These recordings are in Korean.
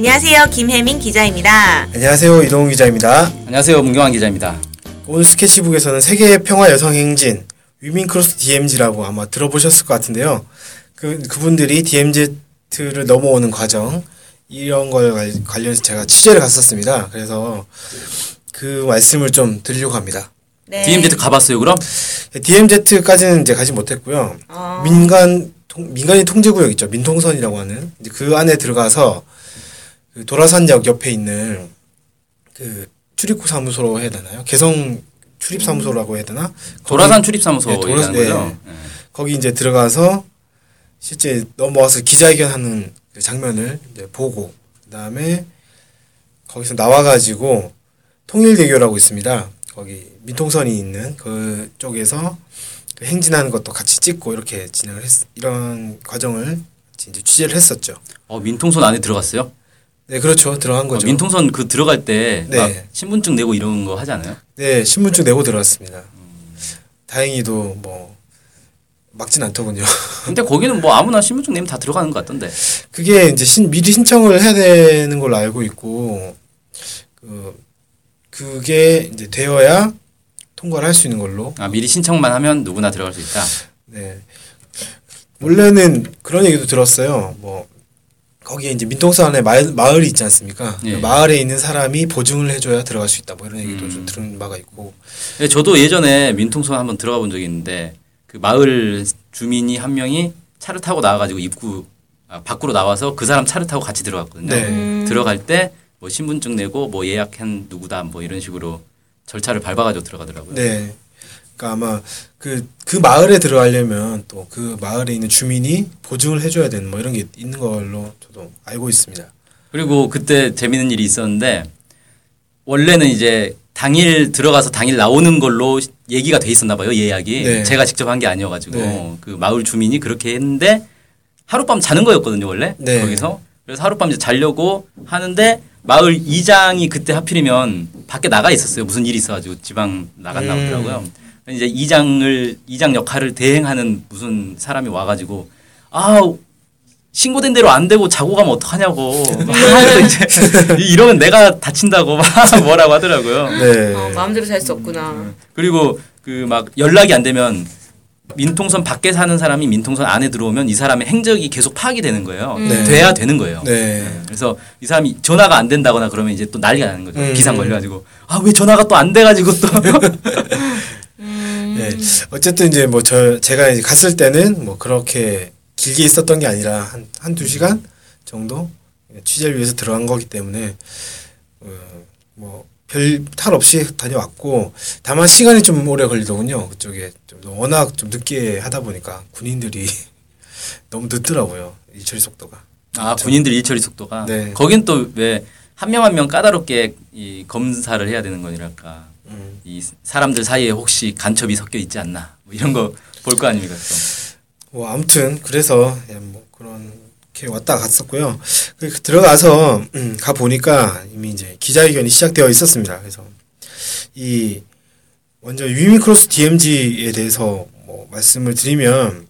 안녕하세요. 김혜민 기자입니다. 안녕하세요. 이동훈 기자입니다. 안녕하세요. 문경환 기자입니다. 오늘 스케치북에서는 세계 평화 여성 행진 Women Cross DMZ라고 아마 들어보셨을 것 같은데요. 그 그분들이 DMZ를 넘어오는 과정 이런 걸 관- 관련해서 제가 취재를 갔었습니다. 그래서 그 말씀을 좀 드리려고 합니다. 네. DMZ 가봤어요, 그럼? DMZ까지는 이제 가지 못했고요. 어, 민간 통, 민간인 통제구역 있죠. 민통선이라고 하는 이제 그 안에 들어가서 그 도라산역 옆에 있는 그 출입구 사무소로 해야 되나요? 개성 출입 사무소라고 해야 되나? 도라산 출입 사무소 네, 도라- 얘기하는 네. 거죠? 네. 거기 이제 들어가서 실제 넘어와서 기자회견하는 그 장면을 이제 보고 그다음에 거기서 나와가지고 통일대교라고 있습니다. 거기 민통선이 있는 그 쪽에서 그 행진하는 것도 같이 찍고 이렇게 진행을 했 이런 과정을 이제 취재를 했었죠. 어, 민통선 안에 들어갔어요? 네, 그렇죠. 들어간 어, 거죠. 민통선 그 들어갈 때막 네. 신분증 내고 이런 거 하지 않아요? 네, 신분증 내고 들어왔습니다. 다행히도 뭐 막진 않더군요. 근데 거기는 뭐 아무나 신분증 내면 다 들어가는 것 같던데. 그게 이제 신, 미리 신청을 해야 되는 걸로 알고 있고 그 그게 이제 되어야 통과를 할 수 있는 걸로. 아, 미리 신청만 하면 누구나 들어갈 수 있다. 네. 원래는 그런 얘기도 들었어요. 뭐 거기에 이제 민통선 안에 마을, 마을이 있지 않습니까? 예. 그 마을에 있는 사람이 보증을 해줘야 들어갈 수 있다. 뭐 이런 얘기도 음. 좀 들은 바가 있고. 네, 저도 예전에 민통선 한번 들어가 본 적이 있는데 그 마을 주민이 한 명이 차를 타고 나와가지고 입구 아, 밖으로 나와서 그 사람 차를 타고 같이 들어갔거든요. 네. 음, 들어갈 때 뭐 신분증 내고 뭐 예약한 누구다 뭐 이런 식으로 절차를 밟아가지고 들어가더라고요. 네. 그러니까 아마 그, 그 마을에 들어가려면 또 그 마을에 있는 주민이 보증을 해줘야 되는 뭐 이런 게 있는 걸로 저도 알고 있습니다. 그리고 그때 재밌는 일이 있었는데 원래는 이제 당일 들어가서 당일 나오는 걸로 얘기가 돼 있었나 봐요 예약이 네. 제가 직접 한 게 아니어가지고 네. 그 마을 주민이 그렇게 했는데 하룻밤 자는 거였거든요 원래 네. 거기서 그래서 하룻밤 이제 자려고 하는데 마을 이장이 그때 하필이면 밖에 나가 있었어요 무슨 일이 있어가지고 지방 나갔나 음. 보더라고요 이제 이장을 이장 역할을 대행하는 무슨 사람이 와가지고 아 신고된 대로 안 되고 자고 가면 어떡하냐고 막 이제 이러면 내가 다친다고 막 뭐라고 하더라고요. 네. 어, 마음대로 살 수 없구나. 그리고 그 막 연락이 안 되면 민통선 밖에 사는 사람이 민통선 안에 들어오면 이 사람의 행적이 계속 파악이 되는 거예요. 네. 돼야 되는 거예요. 네. 그래서 이 사람이 전화가 안 된다거나 그러면 이제 또 난리가 나는 거죠. 음. 비상 걸려가지고 아 왜 전화가 또 안 돼가지고 또 음, 네. 어쨌든 이제 뭐 저 제가 이제 갔을 때는 뭐 그렇게 길게 있었던 게 아니라 한 한 두 시간 정도 취재를 위해서 들어간 거기 때문에 뭐 별 탈 없이 다녀왔고 다만 시간이 좀 오래 걸리더군요. 그쪽에 좀 워낙 좀 늦게 하다 보니까 군인들이 너무 늦더라고요. 이 처리 속도가. 아 군인들 일처리 속도가? 네. 거긴 또 왜 한 명 한 명 까다롭게 이 검사를 해야 되는 거니랄까 음. 이 사람들 사이에 혹시 간첩이 섞여 있지 않나 뭐 이런 거 볼 거 아닙니까 또. 뭐 아무튼 그래서 예, 뭐 그렇게 왔다 갔었고요. 그 들어가서 음, 가 보니까 이미 이제 기자회견이 시작되어 있었습니다. 그래서 이 먼저 위미크로스 DMZ에 대해서 뭐 말씀을 드리면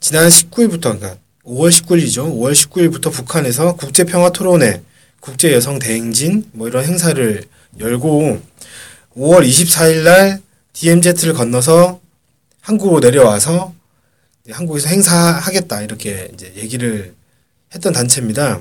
지난 19일부터 그러니까 5월 19일이죠. 5월 19일부터 북한에서 국제 평화 토론회, 국제 여성 대행진 뭐 이런 행사를 열고 5월 24일 날 DMZ를 건너서 한국으로 내려와서 한국에서 행사하겠다 이렇게 이제 얘기를 했던 단체입니다.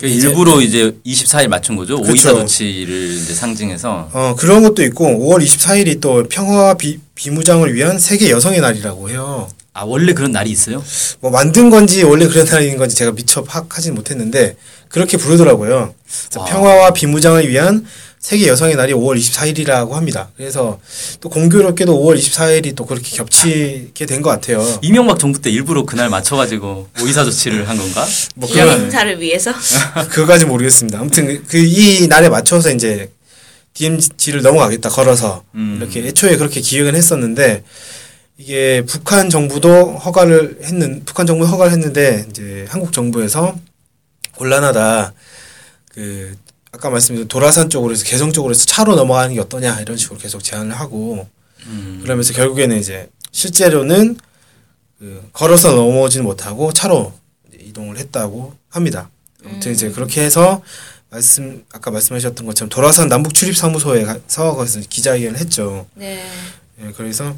그 이제- 일부러 이제 24일 맞춘 거죠. 오이사 조치를 이제 상징해서 어 그런 것도 있고 5월 24일이 또 평화와 비, 비무장을 위한 세계 여성의 날이라고 해요. 아 원래 그런 날이 있어요? 뭐 만든 건지 원래 그런 날인 건지 제가 미처 파악하진 못했는데 그렇게 부르더라고요. 아. 평화와 비무장을 위한 세계 여성의 날이 5월 24일이라고 합니다. 그래서 또 공교롭게도 5월 24일이 또 그렇게 겹치게 된 것 같아요. 이명박 정부 때 일부러 그날 맞춰가지고 오이사 조치를 한 건가? 뭐이 그건 행사를 위해서 그거까지 모르겠습니다. 아무튼 그 이 날에 맞춰서 이제 DMZ를 넘어가겠다 걸어서 음. 이렇게 애초에 그렇게 기획을 했었는데 이게 북한 정부도 허가를 했는 북한 정부 허가를 했는데 이제 한국 정부에서 곤란하다 그 아까 말씀드린 도라산 쪽으로 해서 개성 쪽으로 해서 차로 넘어가는 게 어떠냐 이런 식으로 계속 제안을 하고 음. 그러면서 결국에는 이제 실제로는 그 걸어서 넘어오지는 못하고 차로 이동을 했다고 합니다. 아무튼 이제 그렇게 해서 말씀 아까 말씀하셨던 것처럼 도라산 남북 출입 사무소에 가서 거기서 기자회견을 했죠. 네. 예, 그래서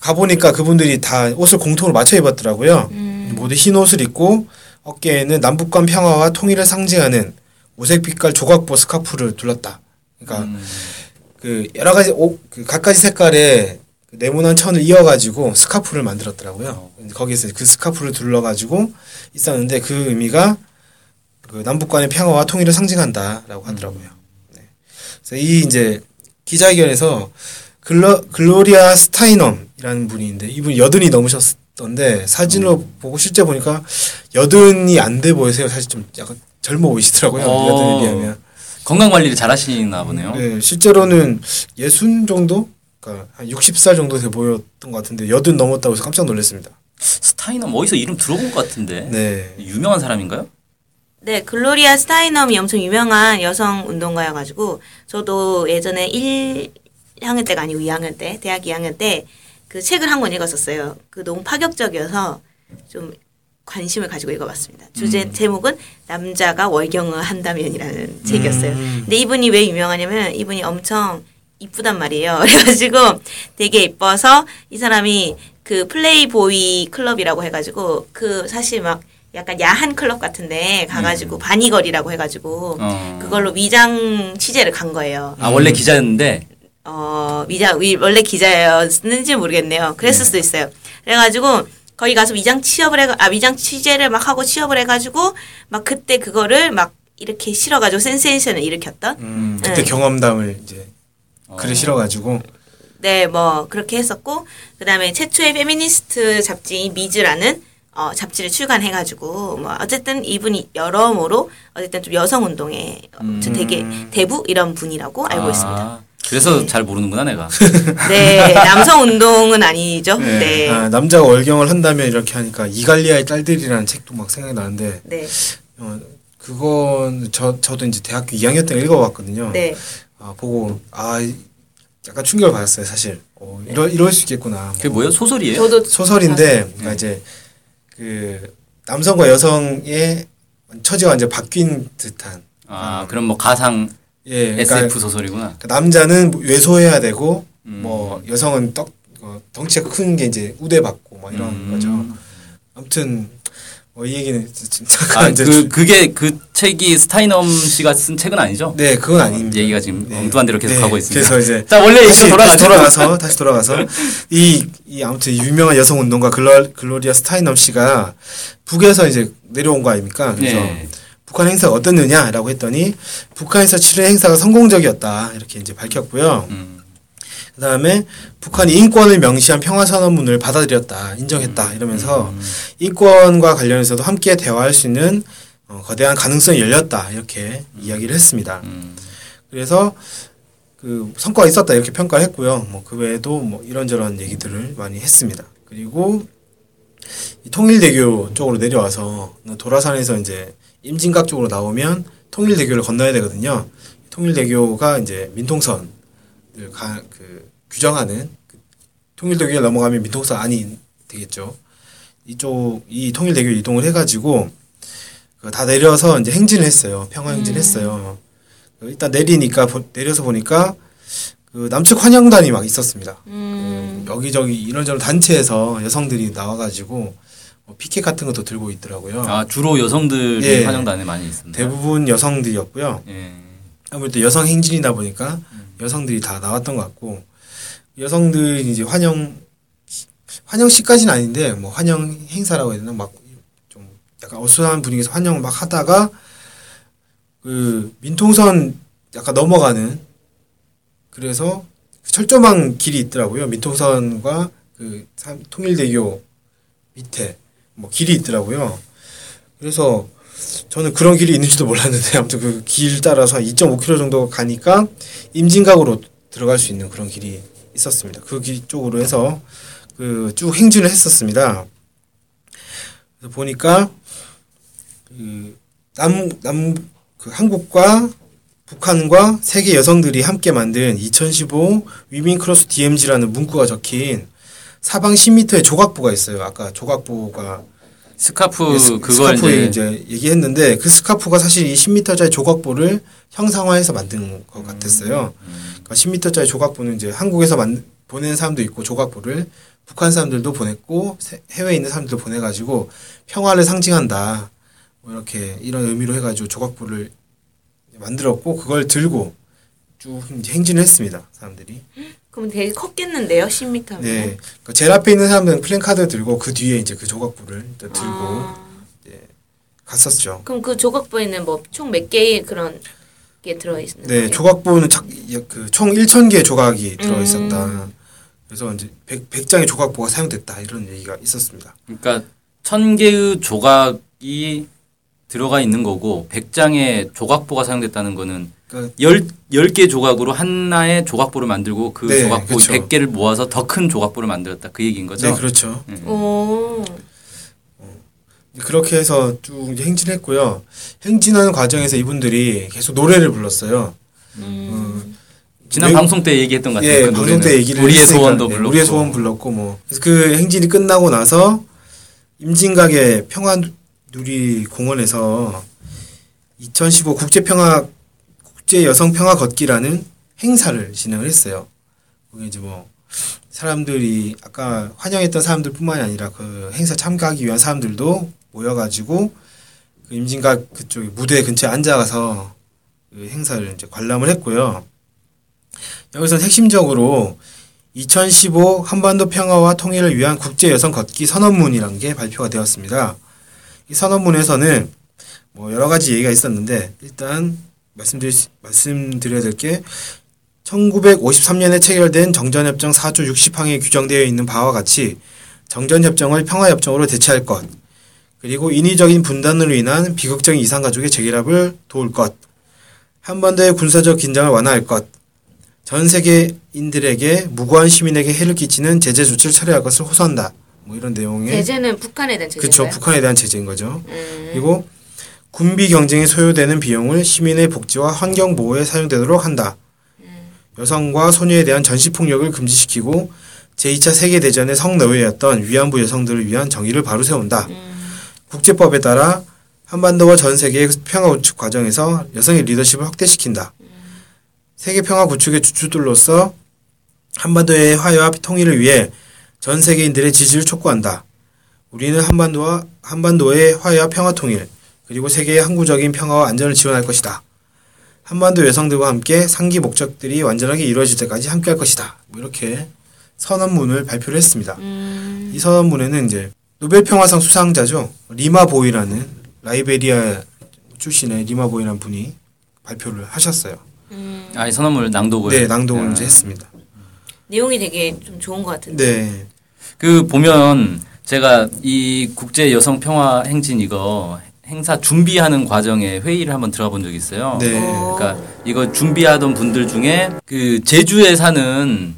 가보니까 그분들이 다 옷을 공통으로 맞춰 입었더라고요. 음. 모두 흰 옷을 입고 어깨에는 남북 간 평화와 통일을 상징하는 오색 빛깔 조각보 스카프를 둘렀다. 그러니까 음. 그 여러 가지 옷, 그 각가지 색깔의 그 네모난 천을 이어가지고 스카프를 만들었더라고요. 거기서 그 스카프를 둘러가지고 있었는데 그 의미가 그 남북 간의 평화와 통일을 상징한다라고 하더라고요. 네. 그래서 이 이제 기자회견에서 글로, 글로리아 스타이넘이라는 분이 있는데 이분이 여든이 넘으셨던데 사진으로 보고 실제 보니까 여든이 안 돼 보이세요. 사실 좀 약간 젊어 보이시더라고요. 어. 여든에 비하면. 건강 관리를 잘 하시나 보네요. 네, 실제로는 예순 정도? 그러니까 한 60살 정도 돼 보였던 것 같은데 여든 넘었다고 해서 깜짝 놀랐습니다. 스타이너 어디서 이름 들어본 것 같은데. 네. 유명한 사람인가요? 네, 글로리아 스타이넘이 엄청 유명한 여성 운동가여가지고 저도 예전에 1학년 때가 아니고 2학년 때, 대학 2학년 때 그 책을 한 권 읽었었어요. 그 너무 파격적이어서 좀 관심을 가지고 읽어봤습니다. 주제 제목은 남자가 월경을 한다면이라는 책이었어요. 근데 이분이 왜 유명하냐면 이분이 엄청 이쁘단 말이에요. 그래가지고 되게 이뻐서 이 사람이 그 플레이보이 클럽이라고 해가지고 그 사실 막 약간 야한 클럽 같은데 가가지고 바니걸이라고 해가지고 어. 그걸로 위장 취재를 간 거예요. 아 원래 기자였는데 어, 위장, 위, 원래 기자였는지 모르겠네요. 그랬을 수도 있어요. 그래가지고, 거기 가서 위장 취업을 해, 아, 위장 취재를 막 하고 취업을 해가지고, 막 그때 그거를 막 이렇게 실어가지고 센세이션을 일으켰던? 음, 그때 네. 경험담을 이제 글에 실어가지고 네, 뭐, 그렇게 했었고, 그 다음에 최초의 페미니스트 잡지인 미즈라는, 어, 잡지를 출간해가지고, 뭐, 어쨌든 이분이 여러모로, 어쨌든 좀 여성 운동에, 어, 좀 되게 대부? 이런 분이라고 알고 아, 있습니다. 그래서 잘 모르는구나 내가. 네, 남성 운동은 아니죠. 네. 네. 아, 남자가 월경을 한다면 이렇게 하니까 이갈리아의 딸들이라는 책도 막 생각이 나는데 네. 어, 그건 저 저도 이제 대학교 2학년 때 읽어봤거든요. 네. 아, 보고 아 이- 약간 충격을 받았어요 사실. 어, 이럴 이럴 수 있겠구나. 그게 뭐예요? 소설이에요? 저도 소설인데 그러니까 네. 이제 그 남성과 여성의 처지가 완전 바뀐 듯한 아 그럼 뭐 가상 예 그러니까 SF 소설이구나. 그 남자는 외소해야 되고 음. 뭐 여성은 떡 어, 덩치가 큰 게 이제 우대받고 뭐 이런 음. 거죠. 아무튼 뭐 이 얘기는 진짜 아 그 그게 그 책이 스타이넘 씨가 쓴 책은 아니죠? 네 그건 아닙니다. 얘기가 지금 네. 엉뚱한 대로 계속 네, 가고 있습니다. 그래서 이제 자 원래 얘기로 다시 돌아가죠. 돌아가서 다시 돌아가서 이, 이 아무튼 유명한 여성 운동가 글로, 글로리아 스타이넘 씨가 북에서 이제 내려온 거 아닙니까? 그래서 네. 북한 행사가 어땠느냐라고 했더니 북한에서 치른 행사가 성공적이었다 이렇게 이제 밝혔고요. 음. 그 다음에 북한이 인권을 명시한 평화선언문을 받아들였다 인정했다 이러면서 인권과 관련해서도 함께 대화할 수 있는 어, 거대한 가능성이 열렸다 이렇게 이야기를 했습니다. 음. 그래서 그 성과가 있었다 이렇게 평가를 했고요. 뭐 그 외에도 뭐 이런저런 얘기들을 많이 했습니다. 그리고 이 통일대교 쪽으로 내려와서 도라산에서 이제 임진각 쪽으로 나오면 통일대교를 건너야 되거든요. 통일대교가 이제 민통선을 가, 그 규정하는 그 통일대교를 넘어가면 민통선 안이 되겠죠. 이쪽 이 통일대교 이동을 해가지고 그다 내려서 이제 행진을 했어요. 평화 행진을 했어요. 그 일단 내리니까 보- 내려서 보니까 그 남측 환영단이 막 있었습니다. 음, 그 여기저기 이런저런 단체에서 여성들이 나와가지고 뭐 피켓 같은 것도 들고 있더라고요. 아 주로 여성들이 예. 환영단에 많이 있습니다. 대부분 여성들이었고요. 예. 아무래도 여성 행진이다 보니까 여성들이 다 나왔던 것 같고 여성들이 이제 환영 환영 시까지는 아닌데 뭐 환영 행사라고 해야 되나 막 좀 약간 어수선한 분위기에서 환영을 막 하다가 그 민통선 약간 넘어가는 그래서 철조망 길이 있더라고요 민통선과 그 삼- 통일대교 밑에 뭐 길이 있더라고요 그래서 저는 그런 길이 있는지도 몰랐는데 아무튼 그 길 따라서 한 2.5km 정도 가니까 임진각으로 들어갈 수 있는 그런 길이 있었습니다. 그 길 쪽으로 해서 그 쭉 행진을 했었습니다. 그래서 보니까 그남남 그 한국과 북한과 세계 여성들이 함께 만든 2015 Women Cross DMZ라는 문구가 적힌 사방 10m의 조각보가 있어요. 아까 조각보가 스카프 스- 그걸 스카프에 이제, 얘기했는데 그 스카프가 사실 이 10m짜리 조각보를 형상화해서 만든 것 같았어요. 그러니까 10m짜리 조각보는 이제 한국에서 만, 보낸 사람도 있고 조각보를 북한 사람들도 보냈고 세- 해외에 있는 사람들도 보내가지고 평화를 상징한다. 뭐 이렇게 이런 의미로 해가지고 조각보를 만들었고 그걸 들고 쭉 행진을 했습니다. 사람들이. 그럼 되게 컸겠는데요, 10m면. 네. 그러니까 제일 앞에 있는 사람들은 플랜카드 들고 그 뒤에 이제 그 조각보를 일단 들고 아, 갔었죠. 그럼 그 조각보에는 뭐 총 몇 개의 그런 게 들어 있는 네, 거예요? 조각보는 그총 1,000개의 조각이 들어 있었다. 음. 그래서 이제 100, 100장의 조각보가 사용됐다. 이런 얘기가 있었습니다. 그러니까 천 개의 조각이 들어가 있는 거고 백 장의 조각보가 사용됐다는 거는 그러니까 열, 열 개 조각으로 하나의 조각보를 만들고 그 네, 조각보 그쵸. 백 개를 모아서 더 큰 조각보를 만들었다. 그 얘기인 거죠? 네, 그렇죠. 음. 오. 그렇게 해서 쭉 이제 행진했고요. 행진하는 과정에서 이분들이 계속 노래를 불렀어요. 음. 지난 외국- 방송 때 얘기했던 것 같아요. 예, 그 방송. 때 얘기를 우리의 했으니까, 소원도 네, 불렀고 우리의 소원 불렀고 뭐. 그래서 그 행진이 끝나고 나서 임진각의 평화 누리 공원에서 2015 국제평화 국제 여성 평화 걷기라는 행사를 진행을 했어요. 거기 이제 뭐 사람들이 아까 환영했던 사람들뿐만이 아니라 그 행사 참가하기 위한 사람들도 모여가지고 그 임진각 그쪽 무대 근처에 앉아가서 그 행사를 이제 관람을 했고요. 여기서 핵심적으로 2015 한반도 평화와 통일을 위한 국제 여성 걷기 선언문이라는 게 발표가 되었습니다. 이 선언문에서는 뭐 여러 가지 얘기가 있었는데 일단 말씀드릴 수- 말씀드려야 될 게 1953년에 체결된 정전협정 4조 60항에 규정되어 있는 바와 같이 정전협정을 평화협정으로 대체할 것, 그리고 인위적인 분단으로 인한 비극적인 이산가족의 재결합을 도울 것, 한반도의 군사적 긴장을 완화할 것, 전 세계인들에게 무고한 시민에게 해를 끼치는 제재 조치를 철회할 것을 호소한다. 뭐 이런 내용의 제재는 북한에 대한 그렇죠. 제재인가요? 북한에 대한 제재인 거죠. 음. 그리고 군비 경쟁에 소요되는 비용을 시민의 복지와 환경 보호에 사용되도록 한다. 여성과 소녀에 대한 전시 폭력을 금지시키고 제2차 세계 대전의 성노예였던 위안부 여성들을 위한 정의를 바로 세운다. 국제법에 따라 한반도와 전 세계의 평화 구축 과정에서 여성의 리더십을 확대시킨다. 세계 평화 구축의 주축들로서 한반도의 화해와 통일을 위해 전 세계인들의 지지를 촉구한다. 우리는 한반도와 한반도의 화해와 평화 통일 그리고 세계의 항구적인 평화와 안전을 지원할 것이다. 한반도 여성들과 함께 상기 목적들이 완전하게 이루어질 때까지 함께할 것이다. 뭐 이렇게 선언문을 발표를 했습니다. 음. 이 선언문에는 이제 노벨 평화상 수상자죠 리마 보위라는 라이베리아 출신의 리마 보위라는 분이 발표를 하셨어요. 음. 아, 이 선언문을 낭독을 네, 낭독을 아. 이제 했습니다. 내용이 되게 좀 좋은 것 같은데. 네, 그 보면 제가 이 국제 여성 평화 행진 이거 행사 준비하는 과정에 회의를 한번 들어가 본 적이 있어요. 네, 어. 그러니까 이거 준비하던 분들 중에 그 제주에 사는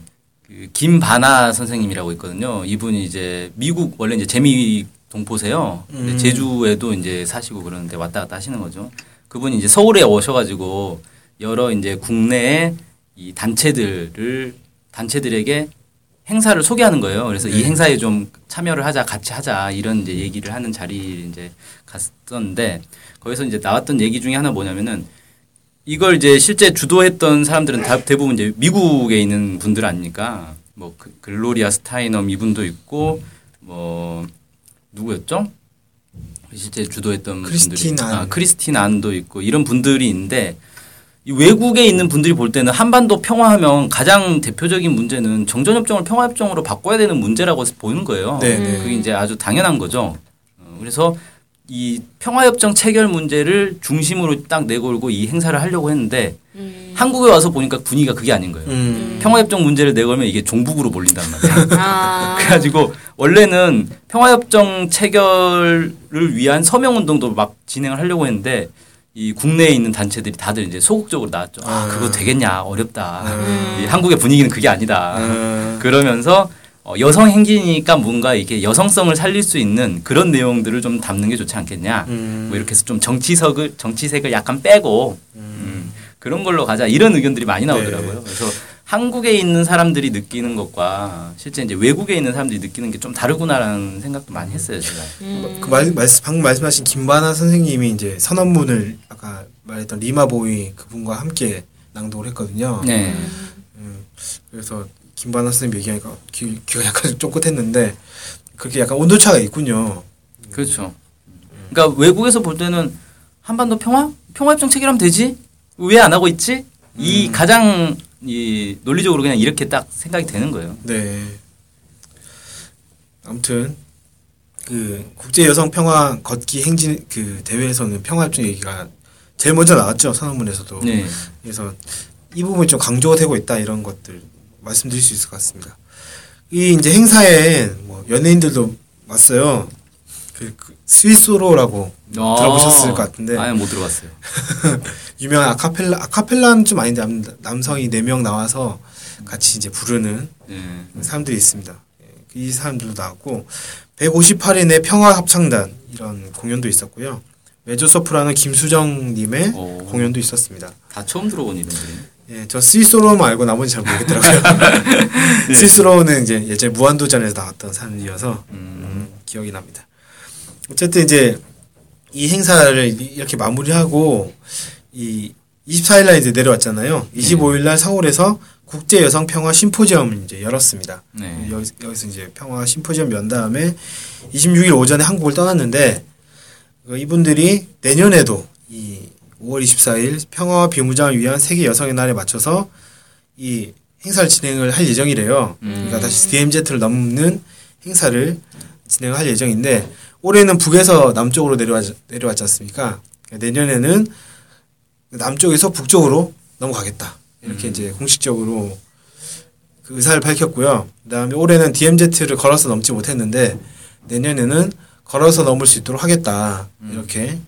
그 김바나 선생님이라고 있거든요. 이분이 이제 미국 원래 이제 재미 동포세요. 음. 제주에도 이제 사시고 그러는데 왔다 갔다 하시는 거죠. 그분이 이제 서울에 오셔가지고 여러 이제 국내의 이 단체들을 단체들에게 행사를 소개하는 거예요. 그래서 이 네. 행사에 좀 참여를 하자, 같이 하자 이런 이제 얘기를 하는 자리에 이제 갔었는데 거기서 이제 나왔던 얘기 중에 하나 뭐냐면은 이걸 이제 실제 주도했던 사람들은 다 대부분 이제 미국에 있는 분들 아닙니까? 뭐 그- 글로리아 스타이넘 이분도 있고 뭐 누구였죠? 실제 주도했던 크리스틴 분들이 안. 아, 크리스틴 안도 있고 이런 분들이 있는데 이 외국에 있는 분들이 볼 때는 한반도 평화하면 가장 대표적인 문제는 정전협정을 평화협정으로 바꿔야 되는 문제라고 보는 거예요. 네, 네. 그게 이제 아주 당연한 거죠. 어, 그래서 이 평화협정 체결 문제를 중심으로 딱 내걸고 이 행사를 하려고 했는데 음. 한국에 와서 보니까 분위기가 그게 아닌 거예요. 음. 평화협정 문제를 내걸면 이게 종북으로 몰린단 말이야. 아. 그래가지고 원래는 평화협정 체결을 위한 서명운동도 막 진행을 하려고 했는데 이 국내에 있는 단체들이 다들 이제 소극적으로 나왔죠. 아, 아. 그거 되겠냐 어렵다. 음. 이 한국의 분위기는 그게 아니다. 아. 그러면서 어, 여성 행진이니까 뭔가 이게 여성성을 살릴 수 있는 그런 내용들을 좀 담는 게 좋지 않겠냐. 음. 뭐 이렇게 해서 좀 정치석을 정치색을 약간 빼고 음, 그런 걸로 가자 이런 의견들이 많이 나오더라고요. 네. 그래서 한국에 있는 사람들이 느끼는 것과 실제 이제 외국에 있는 사람들이 느끼는 게 좀 다르구나라는 생각도 많이 했어요, 제가. 음. 그 말, 말, 방금 말씀하신 김바나 선생님이 이제 선언문을 아까 말했던 리마 보이 그분과 함께 낭독을 했거든요. 네. 음, 그래서 김바나 선생님 얘기하니까 귀, 귀가 약간 쫑긋했는데 그렇게 약간 온도차가 있군요. 그렇죠. 그러니까 외국에서 볼 때는 한반도 평화? 평화협정 체결하면 되지? 왜 안 하고 있지? 이 가장 이 논리적으로 그냥 이렇게 딱 생각이 되는 거예요. 네. 아무튼 그 국제 여성 평화 걷기 행진 그 대회에서는 평화협정 얘기가 제일 먼저 나왔죠 선언문에서도. 네. 그래서 이 부분이 좀 강조가 되고 있다 이런 것들 말씀드릴 수 있을 것 같습니다. 이 이제 행사에 뭐 연예인들도 왔어요. 그, 그 스위스로라고 아. 들어보셨을 것 같은데 아예 못 들어봤어요. 유명한 아카펠라 아카펠라는 좀 아닌데 남, 남성이 네 명 나와서 같이 이제 부르는 네. 사람들이 있습니다. 예, 이 사람들도 나왔고 158인의 평화 합창단 이런 공연도 있었고요. 메조 소프라노 김수정 님의 오. 공연도 있었습니다. 다 처음 들어본 이름들이. 예, 저 스위스로만 알고 나머지 잘 모르겠더라고요. 네. 스위스로는 이제 예전에 무한도전에서 나왔던 사람이어서 음, 기억이 납니다. 어쨌든 이제 이 행사를 이렇게 마무리하고 이 24일 날 이제 내려왔잖아요. 25일 날 서울에서 국제 여성 평화 심포지엄을 이제 열었습니다. 네. 여기, 여기서 이제 평화 심포지엄 연 다음에 26일 오전에 한국을 떠났는데 어, 이분들이 내년에도 이 5월 24일 평화와 비무장을 위한 세계 여성의 날에 맞춰서 이 행사를 진행을 할 예정이래요. 그러니까 다시 DMZ를 넘는 행사를 진행할 예정인데 올해는 북에서 남쪽으로 내려왔, 내려왔지 않습니까? 내년에는 남쪽에서 북쪽으로 넘어가겠다. 이렇게 이제 공식적으로 그 의사를 밝혔고요. 그 다음에 올해는 DMZ를 걸어서 넘지 못했는데 내년에는 걸어서 넘을 수 있도록 하겠다. 이렇게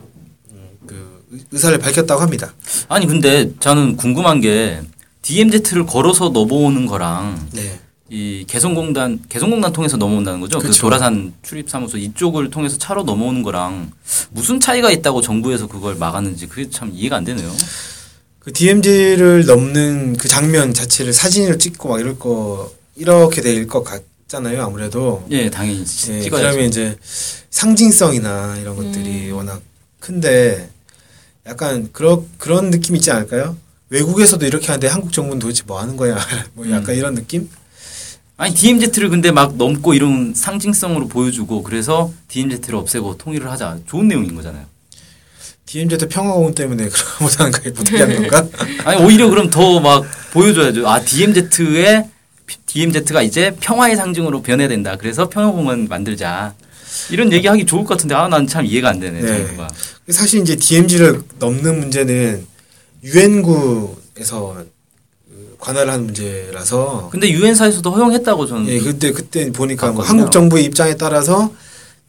음, 그 의- 의사를 밝혔다고 합니다. 아니 근데 저는 궁금한 게 DMZ를 걸어서 넘어오는 거랑 네. 이 개성공단 개성공단 통해서 넘어온다는 거죠. 그 그쵸. 도라산 출입사무소 이쪽을 통해서 차로 넘어오는 거랑 무슨 차이가 있다고 정부에서 그걸 막았는지 그게 참 이해가 안 되네요. 그 DMZ를 넘는 그 장면 자체를 사진으로 찍고 막 이럴 거 이렇게 될 것 같잖아요. 아무래도. 예, 당연히 예, 찍어야죠. 그러면 이제 상징성이나 이런 것들이 워낙 큰데 약간 그런 그런 느낌 있지 않을까요? 외국에서도 이렇게 하는데 한국 정부는 도대체 뭐 하는 거야? 뭐 약간 이런 느낌? 아니 DMZ를 근데 막 넘고 이런 상징성으로 보여주고 그래서 DMZ를 없애고 통일을 하자 좋은 내용인 거잖아요. DMZ 평화공원 때문에 그런 거 못하는 거 못하게 하는 건가? 아니 오히려 그럼 더 막 보여줘야죠. 아 DMZ의 DMZ가 이제 평화의 상징으로 변해야 된다. 그래서 평화공원 만들자. 이런 얘기하기 좋을 것 같은데 아 난 참 이해가 안 되네. 네. 사실 이제 DMZ를 넘는 문제는 유엔구에서 그 관할을 하는 문제라서 근데 유엔사에서도 허용했다고 저는 예, 그때 그때 보니까 뭐. 한국 정부의 입장에 따라서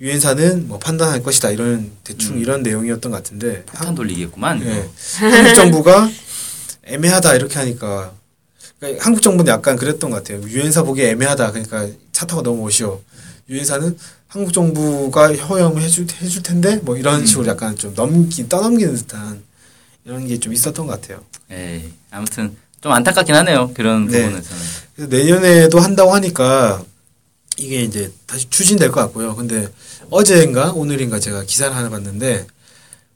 유엔사는 뭐 판단할 것이다 이런 대충 음. 이런 내용이었던 것 같은데 폭탄 돌리겠구만. 예. 한국 정부가 애매하다 이렇게 하니까 그러니까 한국 정부는 약간 그랬던 것 같아요. 유엔사 보기에 애매하다 그러니까 차 타고 넘어오시오. 유엔사는 한국 정부가 허용을 해줄 해줄 텐데 뭐 이런 음. 식으로 약간 좀 넘기 떠넘기는 듯한 이런 게 좀 있었던 것 같아요. 에이, 아무튼 좀 안타깝긴 하네요. 그런 네. 부분에서는. 내년에도 한다고 하니까 이게 이제 다시 추진될 것 같고요. 근데 어제인가 오늘인가 제가 기사를 하나 봤는데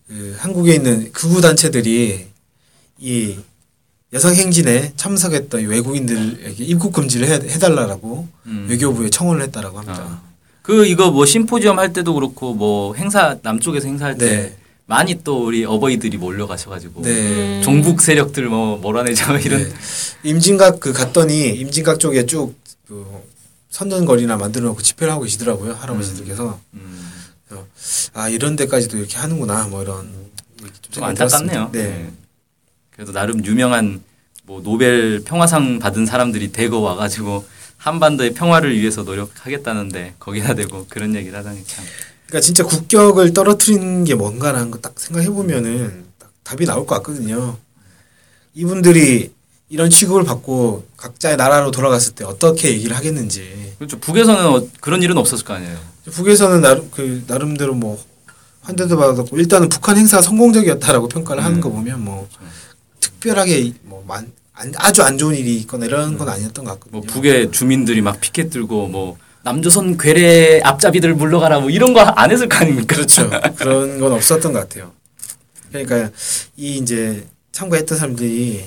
그 한국에 있는 극우 단체들이 이 여성 행진에 참석했던 이 외국인들에게 입국 금지를 해, 해달라고 음. 외교부에 청원을 했다라고 합니다. 아. 그 이거 뭐 심포지엄 할 때도 그렇고 뭐 행사 남쪽에서 행사할 때 네. 많이 또 우리 어버이들이 몰려가셔가지고 네. 종북 세력들 뭐 몰아내자 이런 네. 임진각 그 갔더니 임진각 쪽에 쭉 그 선전거리나 만들어 놓고 집회를 하고 계시더라고요 할아버지들께서 음. 어, 아 이런 데까지도 이렇게 하는구나 뭐 이런 좀 좀 안타깝네요. 네. 네. 그래도 나름 유명한 뭐 노벨 평화상 받은 사람들이 대거 와가지고 한반도의 평화를 위해서 노력하겠다는데 거기다 대고 그런 얘기를 하다니 참. 그러니까 진짜 국격을 떨어뜨리는 게 뭔가라는 거 딱 생각해 보면은 딱 답이 나올 것 같거든요. 이분들이 이런 취급을 받고 각자의 나라로 돌아갔을 때 어떻게 얘기를 하겠는지 그렇죠. 북에서는 어- 그런 일은 없었을 거 아니에요. 북에서는 나름 그 나름대로 뭐 환대도 받았고 일단은 북한 행사가 성공적이었다라고 평가를 하는 음. 거 보면 뭐 특별하게 뭐 만, 안, 아주 안 좋은 일이 있거나 이런 건 아니었던 것 같거든요. 뭐 북의 주민들이 막 피켓 들고 뭐 남조선 괴뢰 앞잡이들 물러가라 뭐 이런 거 안 했을 거 아닙니까? 그렇죠. 그런 건 없었던 것 같아요. 그러니까 이 이제 참가했던 사람들이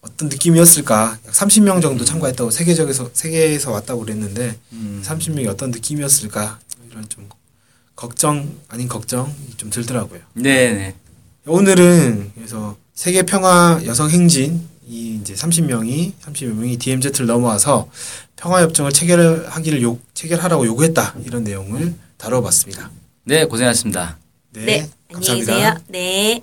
어떤 느낌이었을까? 30명 정도 참가했다고 세계적에서 세계에서 왔다고 그랬는데 음. 30명이 어떤 느낌이었을까? 이런 좀 걱정 아닌 걱정이 좀 들더라고요. 네네. 오늘은 그래서 세계 평화 여성 행진 이 이제 30명이 30여 명이 DMZ를 넘어와서 평화 협정을 체결하기를 요 체결하라고 요구했다 이런 내용을 다뤄봤습니다. 네 고생하셨습니다. 네, 네, 안녕히 감사합니다. 계세요. 네.